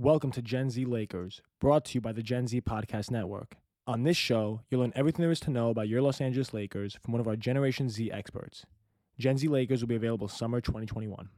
Welcome to Gen Z Lakers, brought to you by the Gen Z Podcast Network. On this show, you'll learn everything there is to know about your Los Angeles Lakers from one of our Generation Z experts. Gen Z Lakers will be available summer 2021.